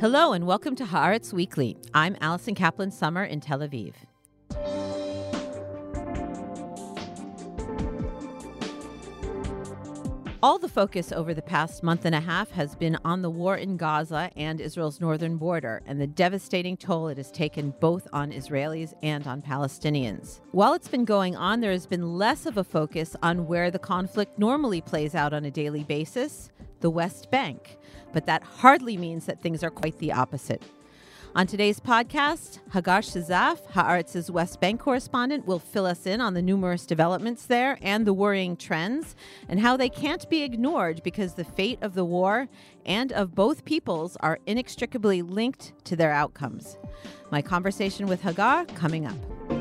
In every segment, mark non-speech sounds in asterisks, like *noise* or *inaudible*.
Hello and welcome to Haaretz Weekly. I'm Allison Kaplan Sommer in Tel Aviv. All the focus over the past month and a half has been on the war in Gaza and Israel's northern border and the devastating toll it has taken both on Israelis and on Palestinians. While it's been going on, there has been less of a focus on where the conflict normally plays out on a daily basis the West Bank. But that hardly means that things are quite the opposite. On today's podcast, Hagar Shezaf, Haaretz's West Bank correspondent, will fill us in on the numerous developments there and the worrying trends and how they can't be ignored because the fate of the war and of both peoples are inextricably linked to their outcomes. My conversation with Hagar coming up.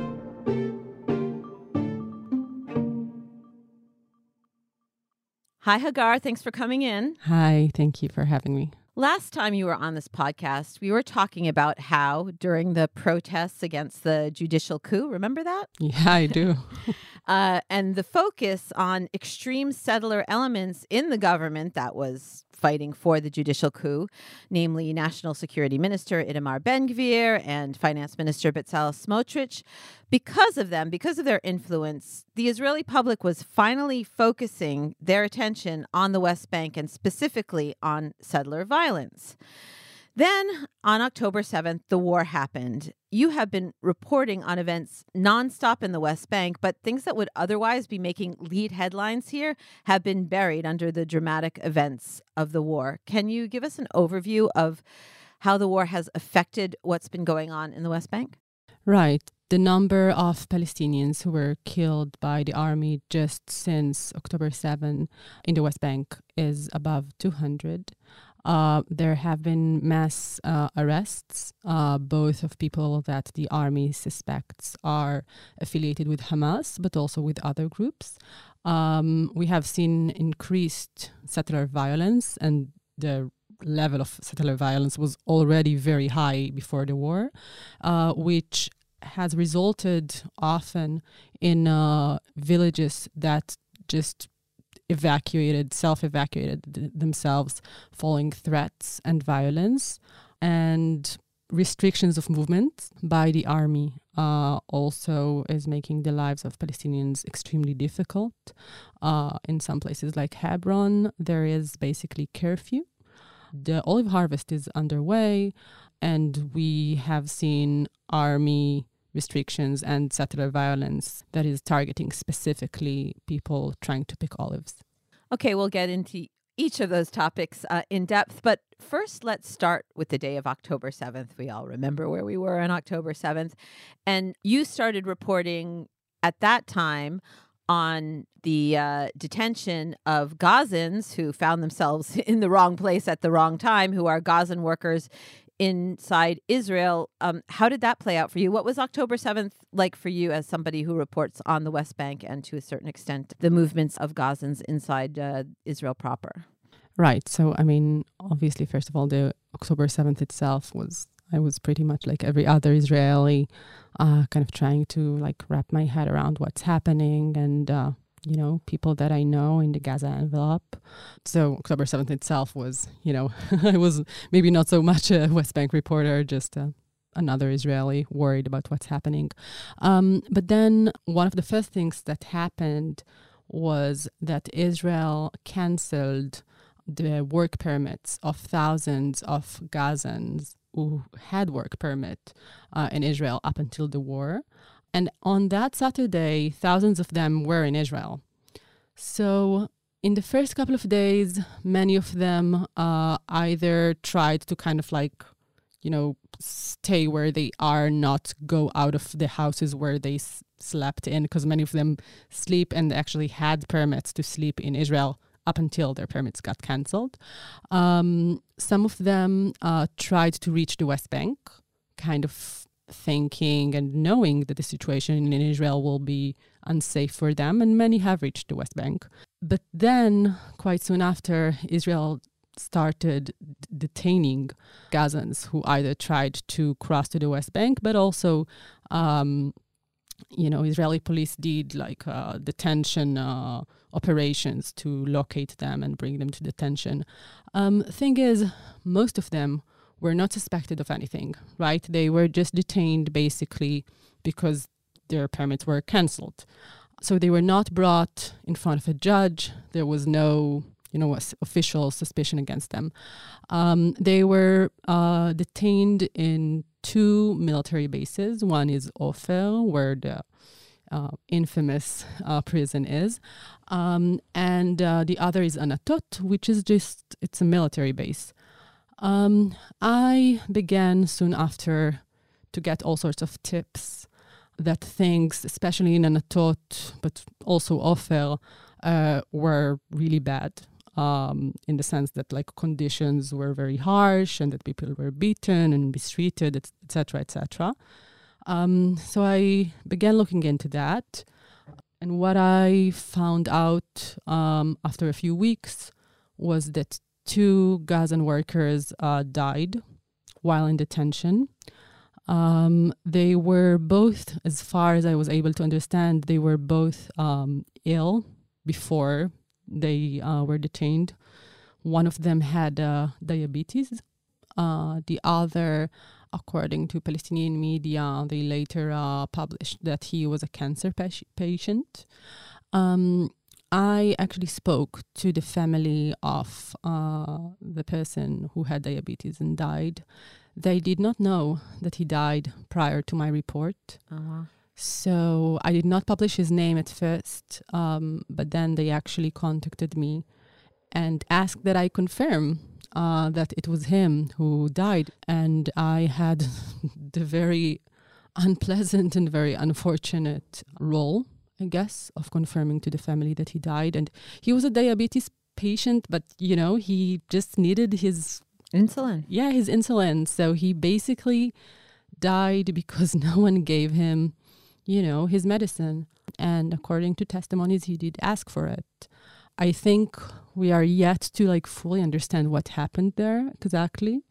Hi, Hagar. Thanks for coming in. Hi, thank you for having me. Last time you were on this podcast, we were talking about how during the protests against the judicial coup, remember that? Yeah, I do. *laughs* uh, and the focus on extreme settler elements in the government that was fighting for the judicial coup, namely National Security Minister Itamar Ben Gvir and Finance Minister Bezalel Smotrich. Because of them, because of their influence, the Israeli public was finally focusing their attention on the West Bank and specifically on settler violence. Then on October 7th, the war happened. You have been reporting on events nonstop in the West Bank, but things that would otherwise be making lead headlines here have been buried under the dramatic events of the war. Can you give us an overview of how the war has affected what's been going on in the West Bank? Right. The number of Palestinians who were killed by the army just since October 7 in the West Bank is above 200. Uh, there have been mass uh, arrests, uh, both of people that the army suspects are affiliated with Hamas, but also with other groups. Um, we have seen increased settler violence, and the level of settler violence was already very high before the war, uh, which has resulted often in uh, villages that just evacuated, self evacuated th- themselves following threats and violence. And restrictions of movement by the army uh, also is making the lives of Palestinians extremely difficult. Uh, in some places like Hebron, there is basically curfew. The olive harvest is underway, and we have seen army restrictions and settler violence that is targeting specifically people trying to pick olives. Okay, we'll get into each of those topics uh, in depth, but first let's start with the day of October 7th. We all remember where we were on October 7th. And you started reporting at that time on the uh, detention of Gazans who found themselves *laughs* in the wrong place at the wrong time, who are Gazan workers inside Israel. Um, how did that play out for you? What was October 7th like for you as somebody who reports on the West Bank and to a certain extent the movements of Gazans inside uh, Israel proper? Right. So, I mean, obviously, first of all, the October 7th itself was, I was pretty much like every other Israeli, uh, kind of trying to like wrap my head around what's happening and, uh, you know, people that I know in the Gaza envelope. So October 7th itself was, you know, *laughs* I was maybe not so much a West Bank reporter, just uh, another Israeli worried about what's happening. Um, but then one of the first things that happened was that Israel canceled the work permits of thousands of Gazans who had work permit uh, in Israel up until the war. And on that Saturday, thousands of them were in Israel. So, in the first couple of days, many of them uh, either tried to kind of like, you know, stay where they are, not go out of the houses where they s- slept in, because many of them sleep and actually had permits to sleep in Israel up until their permits got cancelled. Um, some of them uh, tried to reach the West Bank, kind of thinking and knowing that the situation in Israel will be unsafe for them, and many have reached the West Bank. But then, quite soon after, Israel started detaining Gazans who either tried to cross to the West Bank, but also, um, you know, Israeli police did like uh, detention uh, operations to locate them and bring them to detention. Um, thing is, most of them were not suspected of anything, right? They were just detained basically because their permits were cancelled. So they were not brought in front of a judge. There was no, you know, official suspicion against them. Um, they were uh, detained in two military bases. One is Ofer, where the uh, infamous uh, prison is, um, and uh, the other is Anatot, which is just it's a military base. Um, I began soon after to get all sorts of tips that things, especially in Anatot, but also Ofer, uh, were really bad. Um, in the sense that like conditions were very harsh and that people were beaten and mistreated, etc., etc. Um, so I began looking into that, and what I found out um, after a few weeks was that two Gazan workers uh, died while in detention. Um, they were both, as far as I was able to understand, they were both um, ill before they uh, were detained. One of them had uh, diabetes. Uh, the other, according to Palestinian media, they later uh, published that he was a cancer patient. Um, I actually spoke to the family of uh, the person who had diabetes and died. They did not know that he died prior to my report. Wow. So I did not publish his name at first, um, but then they actually contacted me and asked that I confirm uh, that it was him who died. And I had *laughs* the very unpleasant and very unfortunate role I guess, of confirming to the family that he died. And he was a diabetes patient, but you know, he just needed his insulin. Yeah, his insulin. So he basically died because *laughs* no one gave him, you know, his medicine. And according to testimonies, he did ask for it. I think we are yet to like fully understand what happened there exactly.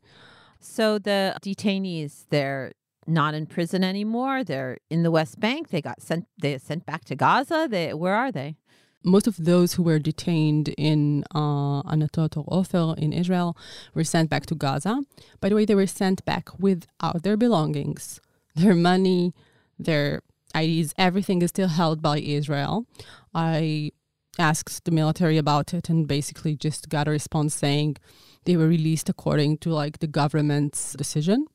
So the detainees, they're not in prison anymore. They're in the West Bank. They got sent. They sent back to Gaza. They where are they? Most of those who were detained in uh, Anatot or Ofer in Israel were sent back to Gaza. By the way, they were sent back without their belongings, *laughs* their money, their IDs. Everything is still held by Israel. I asked the military about it and basically just got a response saying they were released according to like the government's decision.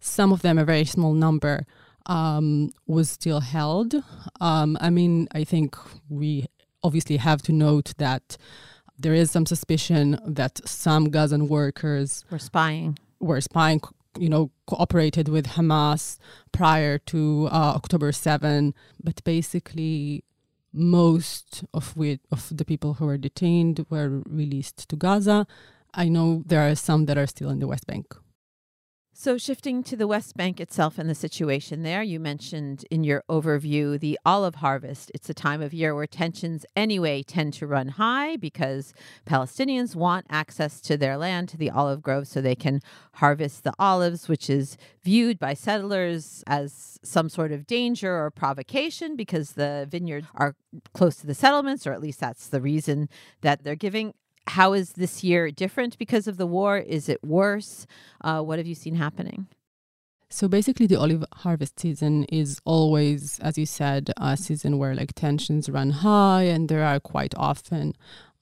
Some of them, a very small number, um, was still held. Um, I mean, I think we obviously have to note that there is some suspicion that some Gazan workers were spying. Were spying, you know, cooperated with Hamas prior to uh, October 7. But basically, most of of the people who were detained were released to Gaza. I know there are some that are still in the West Bank. So, shifting to the West Bank itself and the situation there, you mentioned in your overview the olive harvest. It's a time of year where tensions, anyway, tend to run high because Palestinians want access to their land, to the olive grove, so they can harvest the olives, which is viewed by settlers as some sort of danger or provocation because the vineyards are close to the settlements, or at least that's the reason that they're giving how is this year different because of the war? Is it worse? Uh, what have you seen happening? So basically, the olive harvest season is always, as you said, a season where like tensions run high, and there are quite often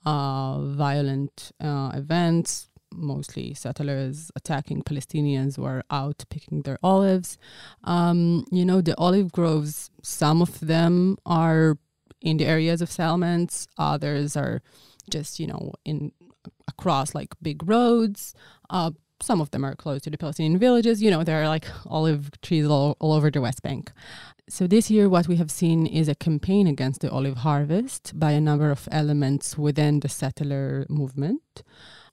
uh, violent uh, events. Mostly settlers attacking Palestinians who are out picking their olives. Um, you know, the olive groves, some of them are in the areas of settlements, others are just you know in across like big roads. Uh, some of them are close to the Palestinian villages. You know, there are like olive trees all, all over the West Bank. So this year, what we have seen is a campaign against the olive harvest by a number of elements within the settler movement.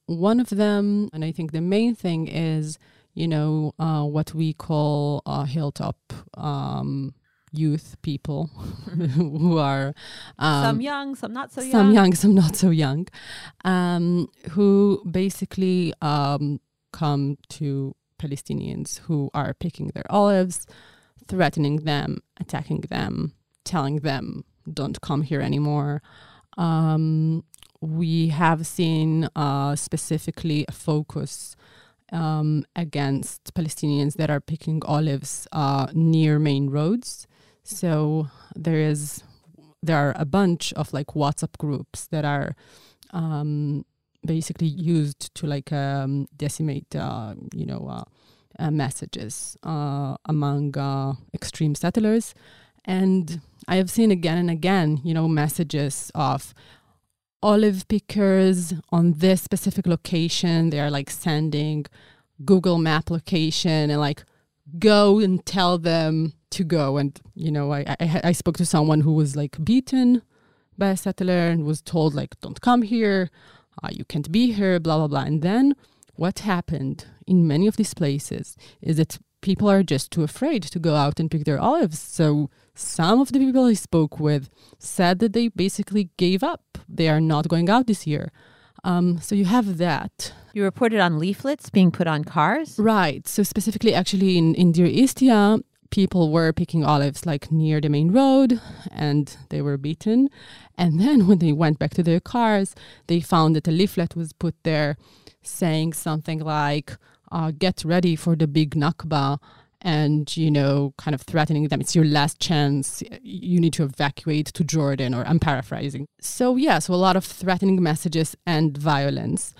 One of them, and I think the main thing is, you know, uh, what we call a hilltop um, youth people *laughs* who are um, some young, some not so young, some young, some not so young, um, who basically um, come to Palestinians who are picking their olives, threatening them, attacking them, telling them, "Don't come here anymore." Um, we have seen uh, specifically a focus um, against Palestinians that are picking olives uh, near main roads. So there is there are a bunch of like WhatsApp groups that are um, basically used to like um, decimate, uh, you know, uh, uh, messages uh, among uh, extreme settlers. And I have seen again and again, you know, messages of olive pickers on this specific location. They are like sending Google Map location and like go and tell them to go. And you know, I, I I spoke to someone who was like beaten by a settler and was told like, don't come here, uh, you can't be here, blah blah blah. And then what happened in many of these places is that people are just too afraid to go out and pick their olives. So some of the people I spoke with said that they basically gave up. They are not going out this year. Um, so you have that. You reported on leaflets being put on cars? Right. So specifically, actually, in, in Deir Istia, people were picking olives like near the main road and they were beaten. And then when they went back to their cars, they found that a leaflet was put there saying something like, uh, get ready for the big Nakba and you know kind of threatening them it's your last chance. You need to evacuate to jordan or i'm paraphrasing. So yeah so a lot of threatening messages and violence.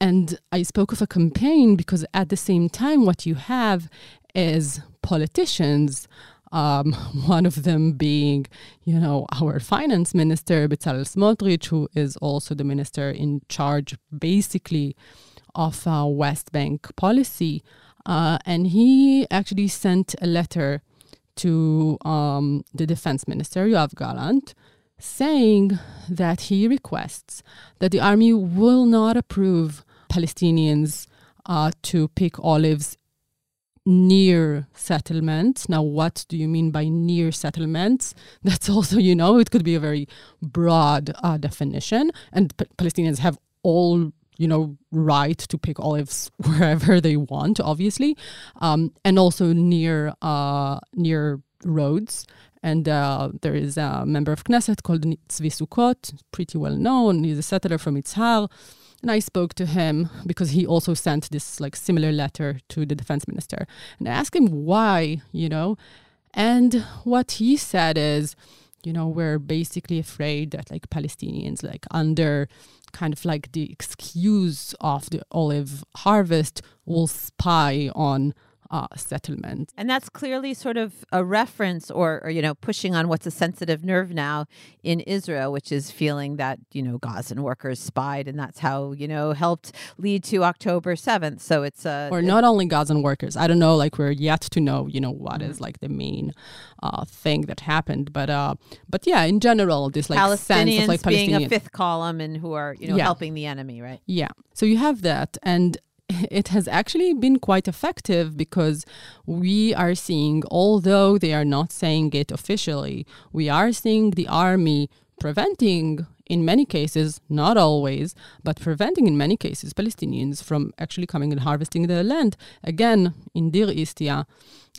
And i spoke of a campaign because at the same time what you have is politicians um, *laughs* one of them being, you know, our finance minister, Bezalel Smotrich, who is also the minister in charge, basically, of uh, West Bank policy. Uh, and he actually sent a letter to um, the defense minister, Yoav Gallant, saying that he requests that the army will not approve Palestinians uh, to pick olives near settlements. Now, what do you mean by near settlements? *laughs* That's also, you know, it could be a very broad uh, definition. And P- Palestinians have all you know, right to pick olives *laughs* wherever they want, obviously, um, and also near uh, near roads. And uh, there is a member of Knesset called Tzvi Sukkot, pretty well known. He's a settler from Itzhar. And I spoke to him because he also sent this like similar letter to the defense minister. And I asked him why, you know. And what he said is, you know, we're basically afraid that like Palestinians, like under kind of like the excuse of the olive harvest will spy on uh, settlement. And that's clearly sort of a reference or, or, you know, pushing on what's a sensitive nerve now in Israel, which is feeling that, you know, Gazan workers spied and that's how, you know, helped lead to October 7th. So it's a. Or not only Gazan workers. I don't know, like we're yet to know, you know, what mm-hmm. is like the main uh, thing that happened. But, uh, but yeah, in general, this like Palestinians sense of like being a fifth column and who are, you know, yeah. helping the enemy, right? Yeah. So you have that. And *laughs* it has actually been quite effective because we are seeing, although they are not saying it officially, we are seeing the army preventing, in many cases, not always, but preventing in many cases Palestinians from actually coming and harvesting their land. Again, in Deir Istia,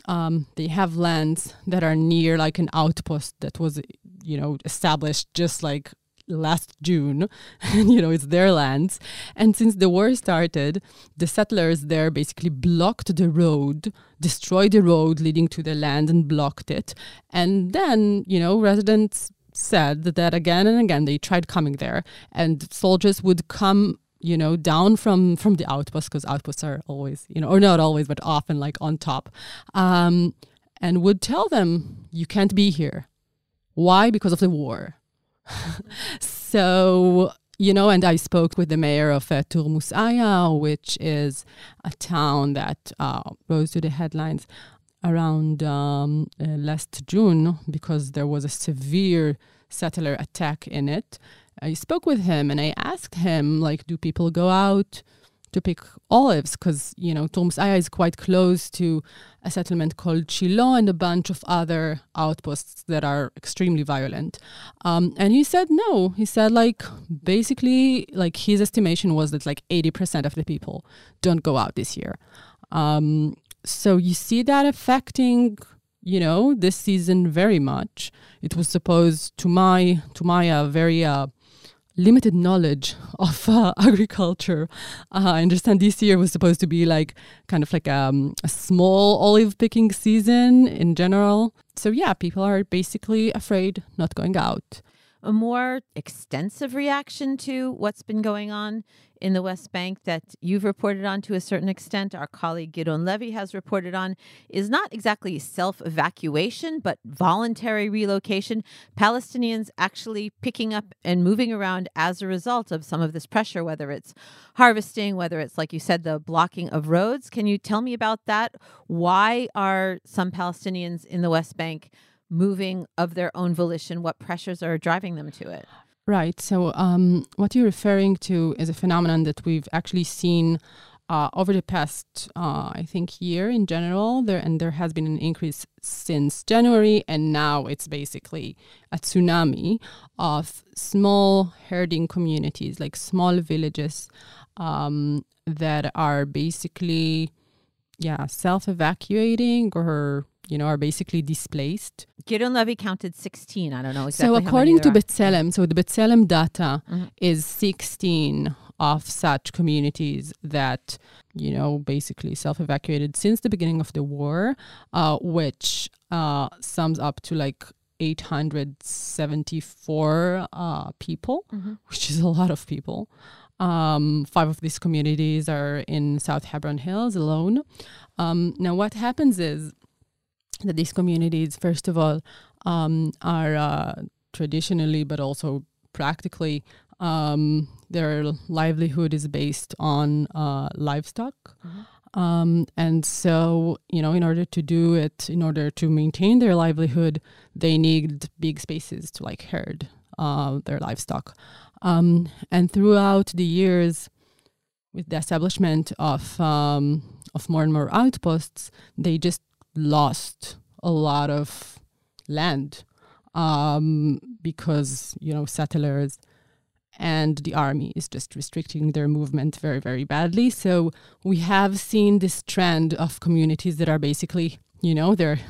um, they have lands that are near like an outpost that was, you know, established just like last June, *laughs* you know, it's their lands. And since the war started, the settlers there basically blocked the road, destroyed the road leading to the land and blocked it. And then, you know, residents said that again and again they tried coming there, and soldiers would come you know down from from the outposts because outposts are always you know or not always but often like on top um and would tell them you can't be here why because of the war so, you know, and I spoke with the mayor of uh, Turmus Aya, which is a town that uh, rose to the headlines around um, uh, last June because there was a severe settler attack in it. I spoke with him and I asked him, like, do people go out to pick olives because you know Turmus Aya is quite close to a settlement called Shiloh and a bunch of other outposts that are extremely violent. Um, and he said no. He said like basically like his estimation was that like eighty percent of the people don't go out this year. Um, so you see that affecting you know this season very much. It was supposed to my to my very uh, limited knowledge *laughs* of uh, *laughs* agriculture. Uh, I understand this year was supposed to be like kind of like um, a small olive picking season in general. So, yeah, people are basically afraid not going out. A more extensive reaction to what's been going on in the West Bank that you've reported on to a certain extent, our colleague Gideon Levy has reported on, is not exactly self evacuation, but voluntary relocation. Palestinians actually picking up and moving around as a result of some of this pressure, whether it's harvesting, whether it's, like you said, the blocking of roads. Can you tell me about that? Why are some Palestinians in the West Bank? Moving of their own volition what pressures are driving them to it Right. So, um, what you're referring to is a phenomenon that we've actually seen uh, over the past, uh, I think, year in general. There and there has been an increase since January, and now it's basically a tsunami of small herding communities, like small villages, um, that are basically, yeah, self-evacuating or you know, are basically displaced. Gideon Levy counted 16. I don't know exactly. So according to B'Tselem, so the B'Tselem data mm-hmm. is 16 of such communities that, you know, basically self-evacuated since the beginning of the war, uh, which uh, sums up to like 874 uh, people, mm-hmm. which is a lot of people. Um, five of these communities are in South Hebron Hills alone. Um, now, what happens is that these communities, first of all, um, are uh, traditionally but also practically um, their livelihood is based on uh, livestock. Mm-hmm. Um, and so, you know, in order to do it, in order to maintain their livelihood, they need big spaces to like herd uh, their livestock. Um, and throughout the years, with the establishment of um, of more and more outposts, they just lost a lot of land um, because you know settlers and the army is just restricting their movement very very badly. So we have seen this trend of communities that are basically you know they're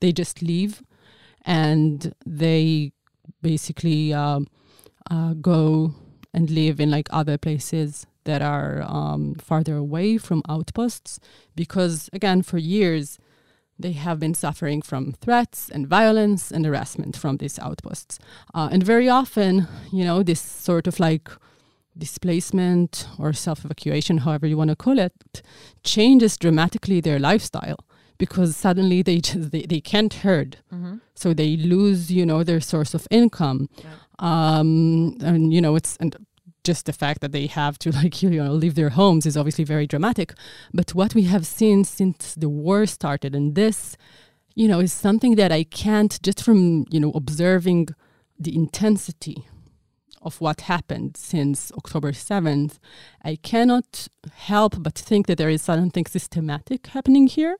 they just leave and they basically um, uh, go and live in like other places that are um, farther away from outposts because again for years they have been suffering from threats and violence and harassment from these outposts. Uh, and very often, you know, this sort of like displacement or self evacuation, however you want to call it, changes dramatically their lifestyle because suddenly they just they, they can't herd mm-hmm. so they lose you know their source of income um, and you know it's and just the fact that they have to *laughs* like you know leave their homes is obviously very dramatic. But what we have seen since the war started and this you know is something that i can't just from you know observing the intensity of what happened since October 7th, I cannot help but think that there is something systematic happening here.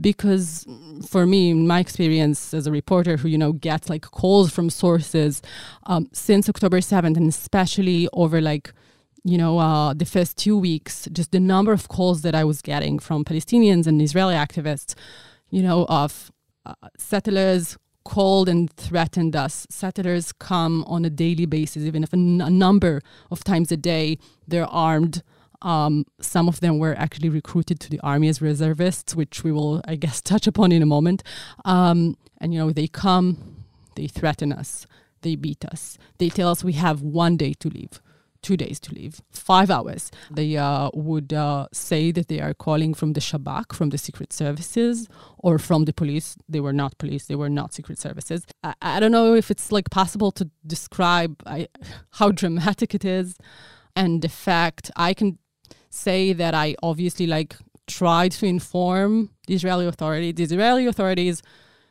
Because for me, in my experience as a reporter who, you know, gets like calls from sources um, since October 7th, and especially over like, you know, uh, the first two weeks, just the number of calls that I was getting from Palestinians and Israeli activists, you know, of uh, settlers called and threatened us. Settlers come on a daily basis, even if a, n- a number of times a day. They're armed. Um, some of them were actually recruited to the army as reservists, which we will, I guess, *laughs* touch upon in a moment. Um, and, you know, they come, they threaten us, they beat us, they tell us we have one day to leave two days to leave, five hours. They uh, would uh, say that they are calling from the Shabak, from the secret services, or from the police. They were not police, they were not secret services. I, I don't know if it's like possible to describe I, *laughs* how dramatic it is. And the fact I can say that I obviously like tried to inform the Israeli authorities. The Israeli authorities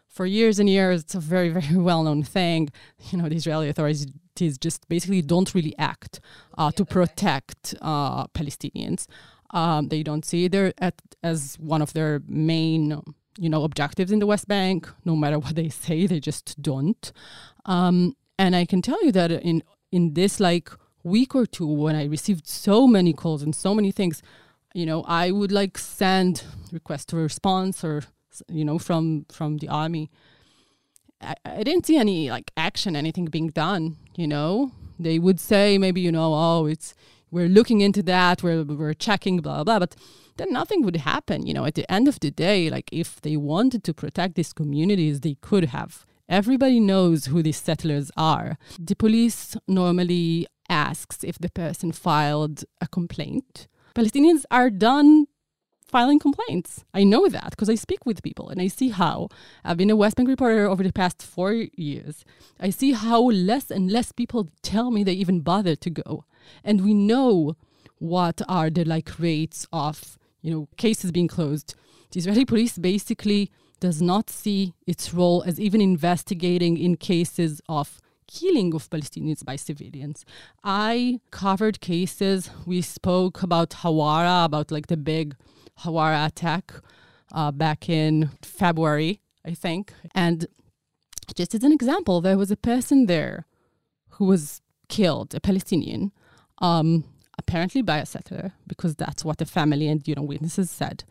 for years and years, it's a very, *laughs* very well known thing. You know, the Israeli authorities just basically don't really act uh, to protect uh, Palestinians. Um, they don't see it at, as one of their main you know objectives in the West Bank. No matter what they say, they just don't. Um, and I can tell you that in in this like week or two, when I received so many calls and so many things, you know, I would like send request for response or you know from from the army I, I didn't see any like action anything being done you know? They would say maybe you know oh it's we're looking into that we're we're checking blah blah, blah but then nothing would happen you know? At the end of the day like if they wanted to protect these communities they could have. Everybody knows who these settlers are. The police normally asks if the person filed a complaint. Palestinians are done filing complaints. I know that because I speak with people and I see how I've been a West Bank reporter over the past four years. I see how less and less people tell me they even bother to go. And we know what are the like rates of, you know, cases being closed. The Israeli police basically does not see its role as even investigating in cases of killing of Palestinians by civilians. I covered cases. We spoke about Hawara, about like the big Hawara attack uh, back in February, I think. And just as an example, there was a person there who was killed, a Palestinian, um, apparently by a settler, because that's what the family and you know witnesses said.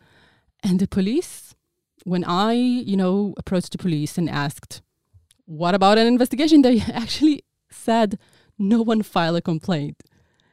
And the police, when I you know approached the police and asked, "What about an investigation?" *laughs* They actually said, "No one filed a complaint."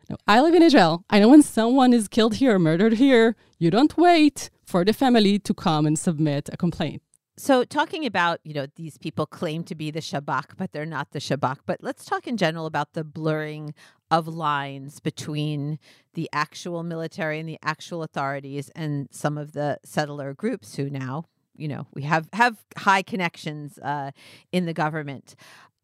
Now, I live in Israel. I know when someone is killed here, murdered here, you don't wait for the family to come and submit a complaint. So, talking about, you know, these people claim to be the Shabak, but they're not the Shabak. But let's talk in general about the blurring of lines between the actual military and the actual authorities and some of the settler groups who now, you know, we have have high connections uh, in the government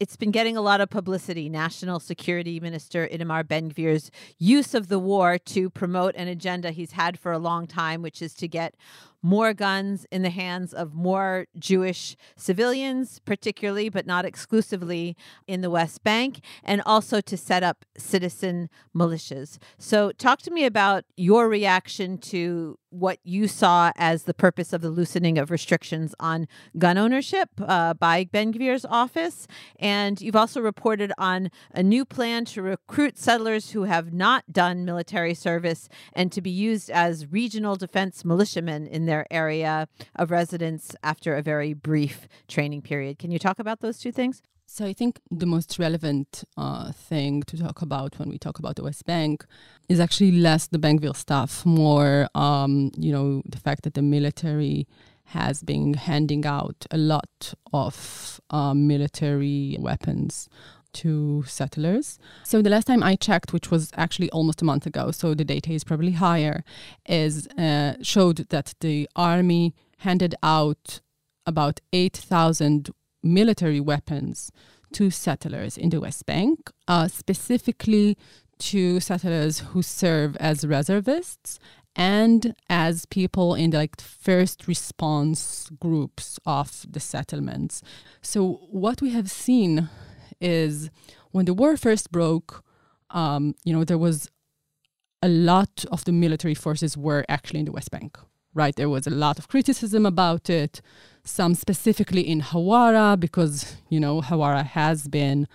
it's been getting a lot of publicity. National Security Minister Itamar Ben Gvir's use of the war to promote an agenda he's had for a long time, which is to get more guns in the hands of more Jewish civilians, particularly, but not exclusively, in the West Bank, and also to set up citizen militias. So, talk to me about your reaction to what you saw as the purpose of the loosening of restrictions on gun ownership uh, by Ben Gvir's office. And you've also reported on a new plan to recruit settlers who have not done military service and to be used as regional defense militiamen in their area of residence after a very brief training period. Can you talk about those two things? So I think the most relevant uh, thing to talk about when we talk about the West Bank is actually less the Gvir stuff, more um, you know the fact that the military has been handing out a lot of uh, military weapons to settlers. So the last time I checked, which was actually almost a month ago, so the data is probably higher, is uh, showed that the army handed out about eight thousand military weapons to settlers in the West Bank, uh, specifically to settlers who serve as reservists and as people in the like first response groups of the settlements. So what we have seen is when the war first broke, um, you know, there was a lot of the military forces were actually in the West Bank right? There was a lot of criticism about it, some specifically in Hawara, because, you know, Hawara has been,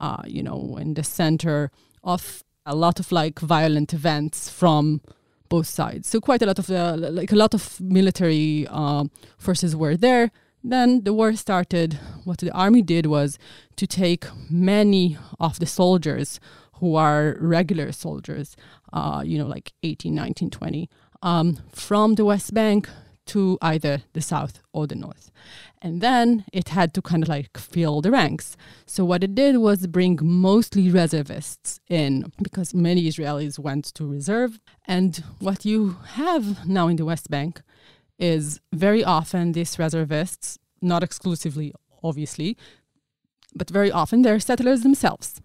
uh, you know, in the center of a lot of like violent events from both sides. So quite a lot of the, like a lot of military uh, forces were there. Then the war started. What the army did was to take many of the soldiers who are regular soldiers, uh, you know, like 18, 19, 20, um, from the West Bank to either the south or the north. And then it had to kind of like fill the ranks. So what it did was bring mostly reservists in because many Israelis went to reserve. And what you have now in the West Bank is very often these reservists, not exclusively, obviously, but very often they're settlers themselves.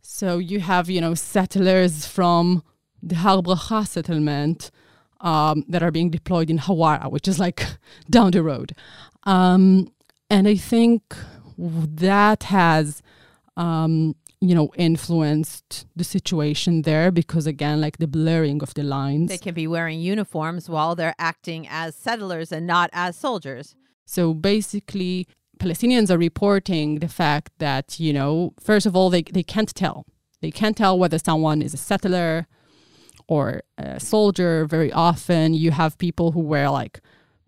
So you have, you know, settlers from the Har Bracha settlement um, that are being deployed in Hawara, which is like *laughs* down the road. Um, and I think that has, um, you know, influenced the situation there because, again, like the blurring of the lines. They can be wearing uniforms while they're acting as settlers and not as soldiers. So basically, Palestinians are reporting the fact that, you know, first of all, they, they can't tell. They can't tell whether someone is a settler or a soldier, very often you have people who wear like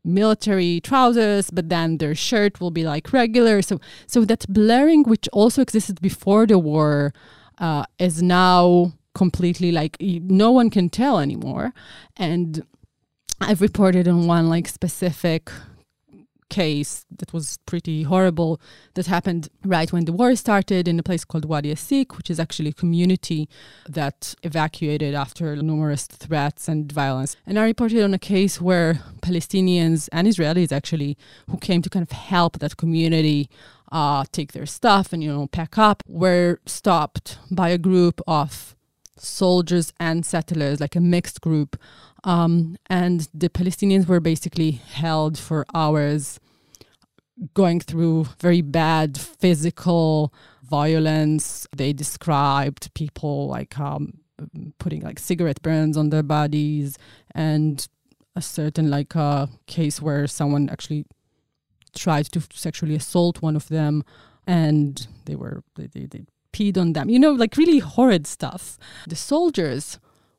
military trousers, but then their shirt will be like regular. So, so that blurring, which also existed before the war, uh, is now completely like no one can tell anymore. And I've reported on one like specific case that was pretty horrible that happened right when the war started in a place called Wadi Asik, which is actually a community that evacuated after numerous threats and violence. And I reported on a case where Palestinians and Israelis actually who came to kind of help that community uh, take their stuff and you know pack up were stopped by a group of soldiers and settlers, like a mixed group. Um, and the Palestinians were basically held for hours, going through very bad physical violence. They described people like um, putting like cigarette burns on their bodies, and a certain like uh, case where someone actually tried to sexually assault one of them, and they were they, they, they peed on them. You know, like really horrid stuff. The soldiers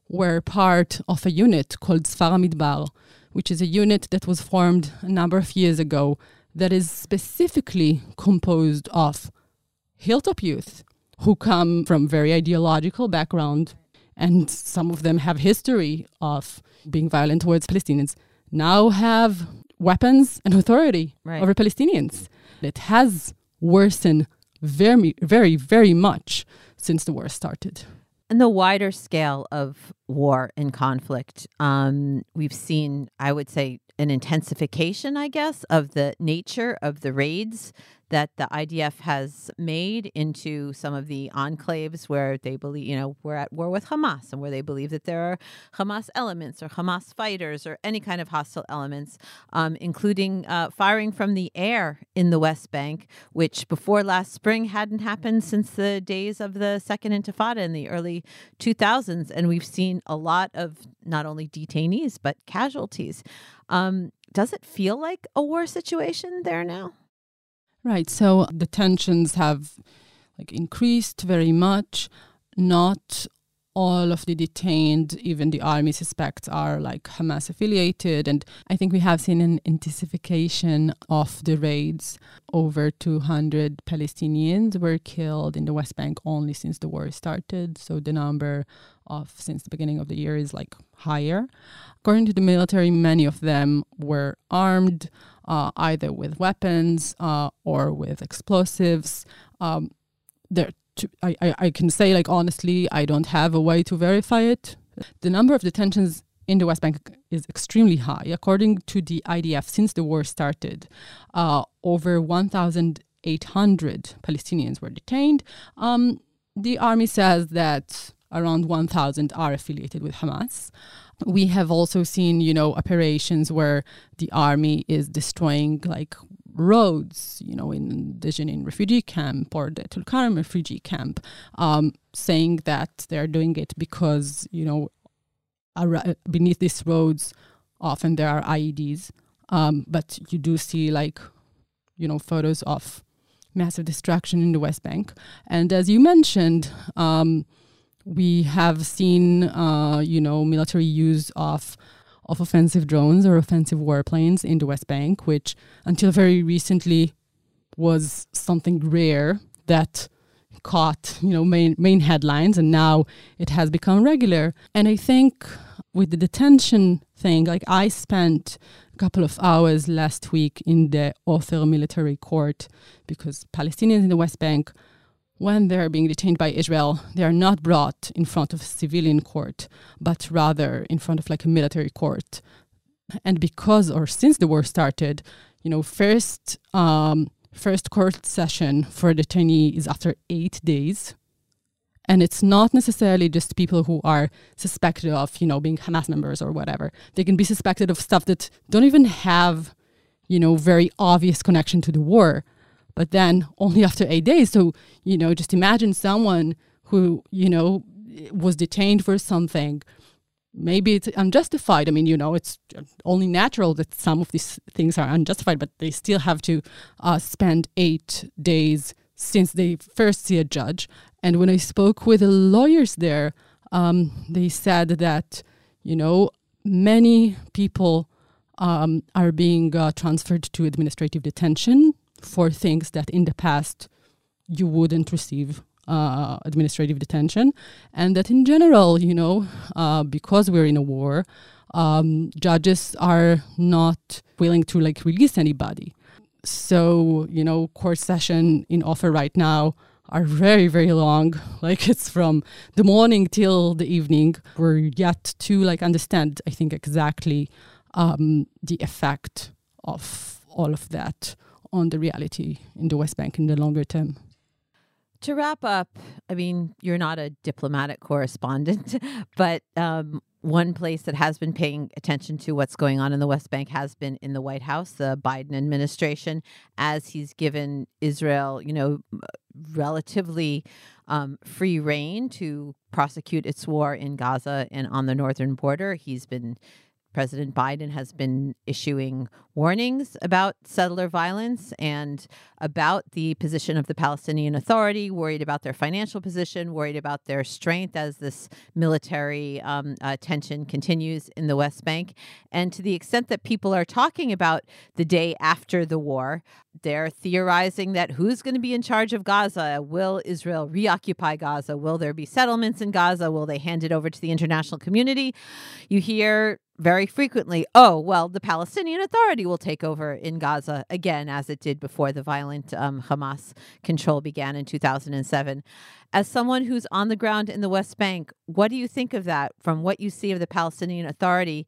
were part of a unit called Sfar which is a unit that was formed a number of years ago that is specifically composed of hilltop youth who come from very ideological background and some of them have history of being violent towards Palestinians now have weapons and authority right. over Palestinians. It has worsened very, very, very much since the war started. And the wider scale of war and conflict, um, we've seen, I would say, an intensification, I guess, of the nature of the raids that the IDF has made into some of the enclaves where they believe, you know, we're at war with Hamas and where they believe that there are Hamas elements or Hamas fighters or any kind of hostile elements, um, including uh, firing from the air in the West Bank, which before last spring hadn't happened since the days of the Second Intifada in the early 2000s. And we've seen a lot of not only detainees, but casualties. Um, does it feel like a war situation there now? Right. So the tensions have like increased very much. Not all of the detained, even the army suspects, are like Hamas affiliated. And I think we have seen an intensification of the raids. Over 200 Palestinians were killed in the West Bank only since the war started. So the number of since the beginning of the year is like higher. According to the military, many of them were armed uh, either with weapons uh, or with explosives. Um, there, I, I, I can say, like, honestly, I don't have a way to verify it. The number of detentions in the West Bank is extremely high. According to the IDF, since the war started, uh, over 1,800 Palestinians were detained. Um, the army says that around 1,000 are affiliated with Hamas. We have also seen, you know, operations where the army is destroying like roads, you know, in the Jenin refugee camp or the Tulkarm refugee camp, um, saying that they're doing it because, you know, beneath these roads often there are IEDs. Um, but you do see like, you know, photos of massive destruction in the West Bank. And as you mentioned, um, we have seen, uh, you know, military use of of offensive drones or offensive warplanes in the West Bank, which until very recently was something rare that caught, you know, main main headlines, and now it has become regular. And I think with the detention thing, like I spent a couple of hours last week in the Ofer military court because Palestinians in the West Bank when they're being detained by Israel, they are not brought in front of a civilian court, but rather in front of like a military court. And because or since the war started, you know, first um, first court session for a detainee is after eight days. And it's not necessarily just people who are suspected of, you know, being Hamas members or whatever. They can be suspected of stuff that don't even have, you know, very obvious connection to the war but then only *laughs* after eight days. So, you know, just imagine someone who, you know, was detained for something. Maybe it's unjustified. I mean, you know, it's only natural that some of these things are unjustified, but they still have to uh, spend eight days since they first see a judge. And when I spoke with the lawyers there, um, they said that, you know, many people um, are being uh, transferred to administrative detention for things that in the past you wouldn't receive uh, administrative detention, and that in general, you know, uh, because we're in a war, um, judges are not willing to like release anybody. So, you know, court session in Ofer right now are very, very long. *laughs* Like it's from the morning till the evening. We're yet to like understand, I think, exactly um, the effect of all of that on the reality in the West Bank in the longer term. To wrap up, I mean, you're not a diplomatic correspondent, *laughs* but um, one place that has been paying attention to what's going on in the West Bank has been in the White House, the Biden administration, as he's given Israel, you know, relatively um, free reign to prosecute its war in Gaza and on the northern border. He's been President Biden has been issuing warnings about settler violence and about the position of the Palestinian Authority, worried about their financial position, worried about their strength as this military um, uh, tension continues in the West Bank. And to the extent that people are talking about the day after the war, they're theorizing that who's going to be in charge of Gaza? Will Israel reoccupy Gaza? Will there be settlements in Gaza? Will they hand it over to the international community? You hear very frequently, oh, well, the Palestinian Authority will take over in Gaza again, as it did before the violent um, Hamas control began in 2007. As someone who's on the ground in the West Bank, what do you think of that from what you see of the Palestinian Authority?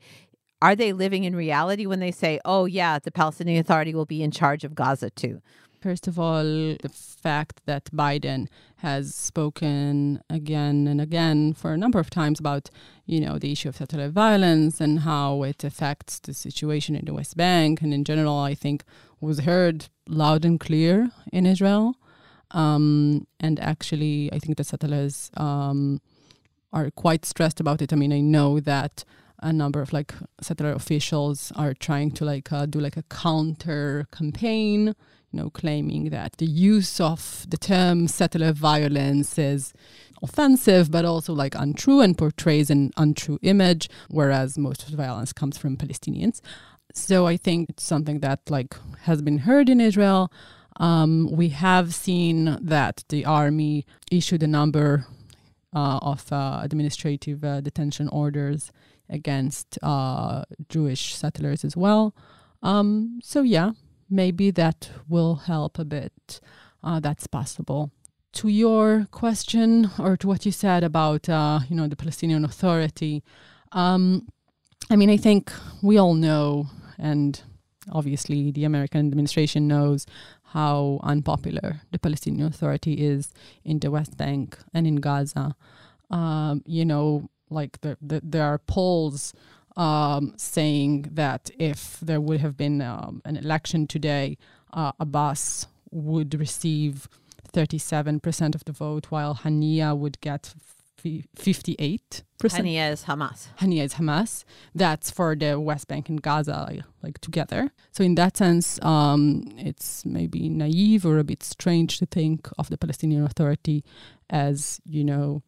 Are they living in reality when they say, oh, yeah, the Palestinian Authority will be in charge of Gaza too? First of all, the fact that Biden has spoken again and again for a number of times about, you know, the issue of settler violence and how it affects the situation in the West Bank and in general, I think was heard loud and clear in Israel. Um, and actually, I think the settlers um, are quite stressed about it. I mean, I know that a number of like settler officials are trying to like uh, do like a counter campaign you know, claiming that the use of the term settler violence is offensive, but also like untrue and portrays an untrue image, whereas most of the violence comes from Palestinians. So I think it's something that like has been heard in Israel. Um, we have seen that the army issued a number uh, of uh, administrative uh, detention orders against uh, Jewish settlers as well. Um, so yeah, maybe that will help a bit. Uh, that's possible. To your question or to what you said about uh, you know the Palestinian Authority, um, I mean I think we all know, and obviously the American administration knows how unpopular the Palestinian Authority is in the West Bank and in Gaza. Um, you know, like the, the, there are polls um, saying that if there would have been um, an election today, uh, Abbas would receive 37% of the vote, while Haniyeh would get 58%. Haniyeh is Hamas. Haniyeh is Hamas. That's for the West Bank and Gaza, like, like together. So, in that sense, um, it's maybe naive or a bit strange to think of the Palestinian Authority as, you know,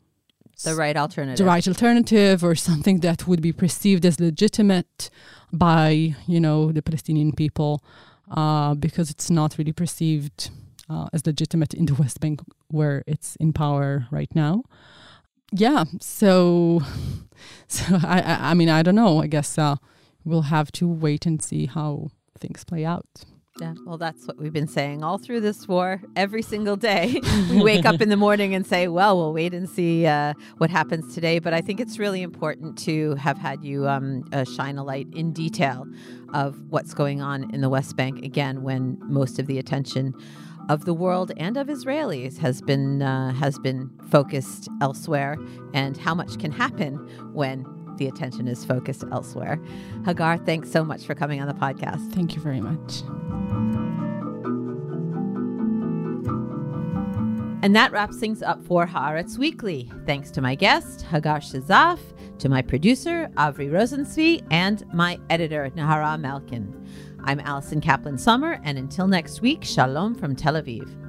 the right alternative. The right alternative or something that would be perceived as legitimate by, you know, the Palestinian people uh, because it's not really perceived uh, as legitimate in the West Bank where it's in power right now. Yeah, so *laughs* so I I, mean I don't know. I guess uh, we'll have to wait and see how things play out. Yeah, well, that's what we've been saying all through this war. Every single day, *laughs* we wake up in the morning and say, "Well, we'll wait and see uh, what happens today." But I think it's really important to have had you um, uh, shine a light in detail of what's going on in the West Bank again, when most of the attention of the world and of Israelis has been uh, has been focused elsewhere, and how much can happen when the attention is focused elsewhere. Hagar, thanks so much for coming on the podcast. Thank you very much. And that wraps things up for Haaretz Weekly. Thanks to my guest, Hagar Shezaf, to my producer, Avri Rosenzweig, and my editor, Nahara Malkin. I'm Allison Kaplan Sommer, and until next week, shalom from Tel Aviv.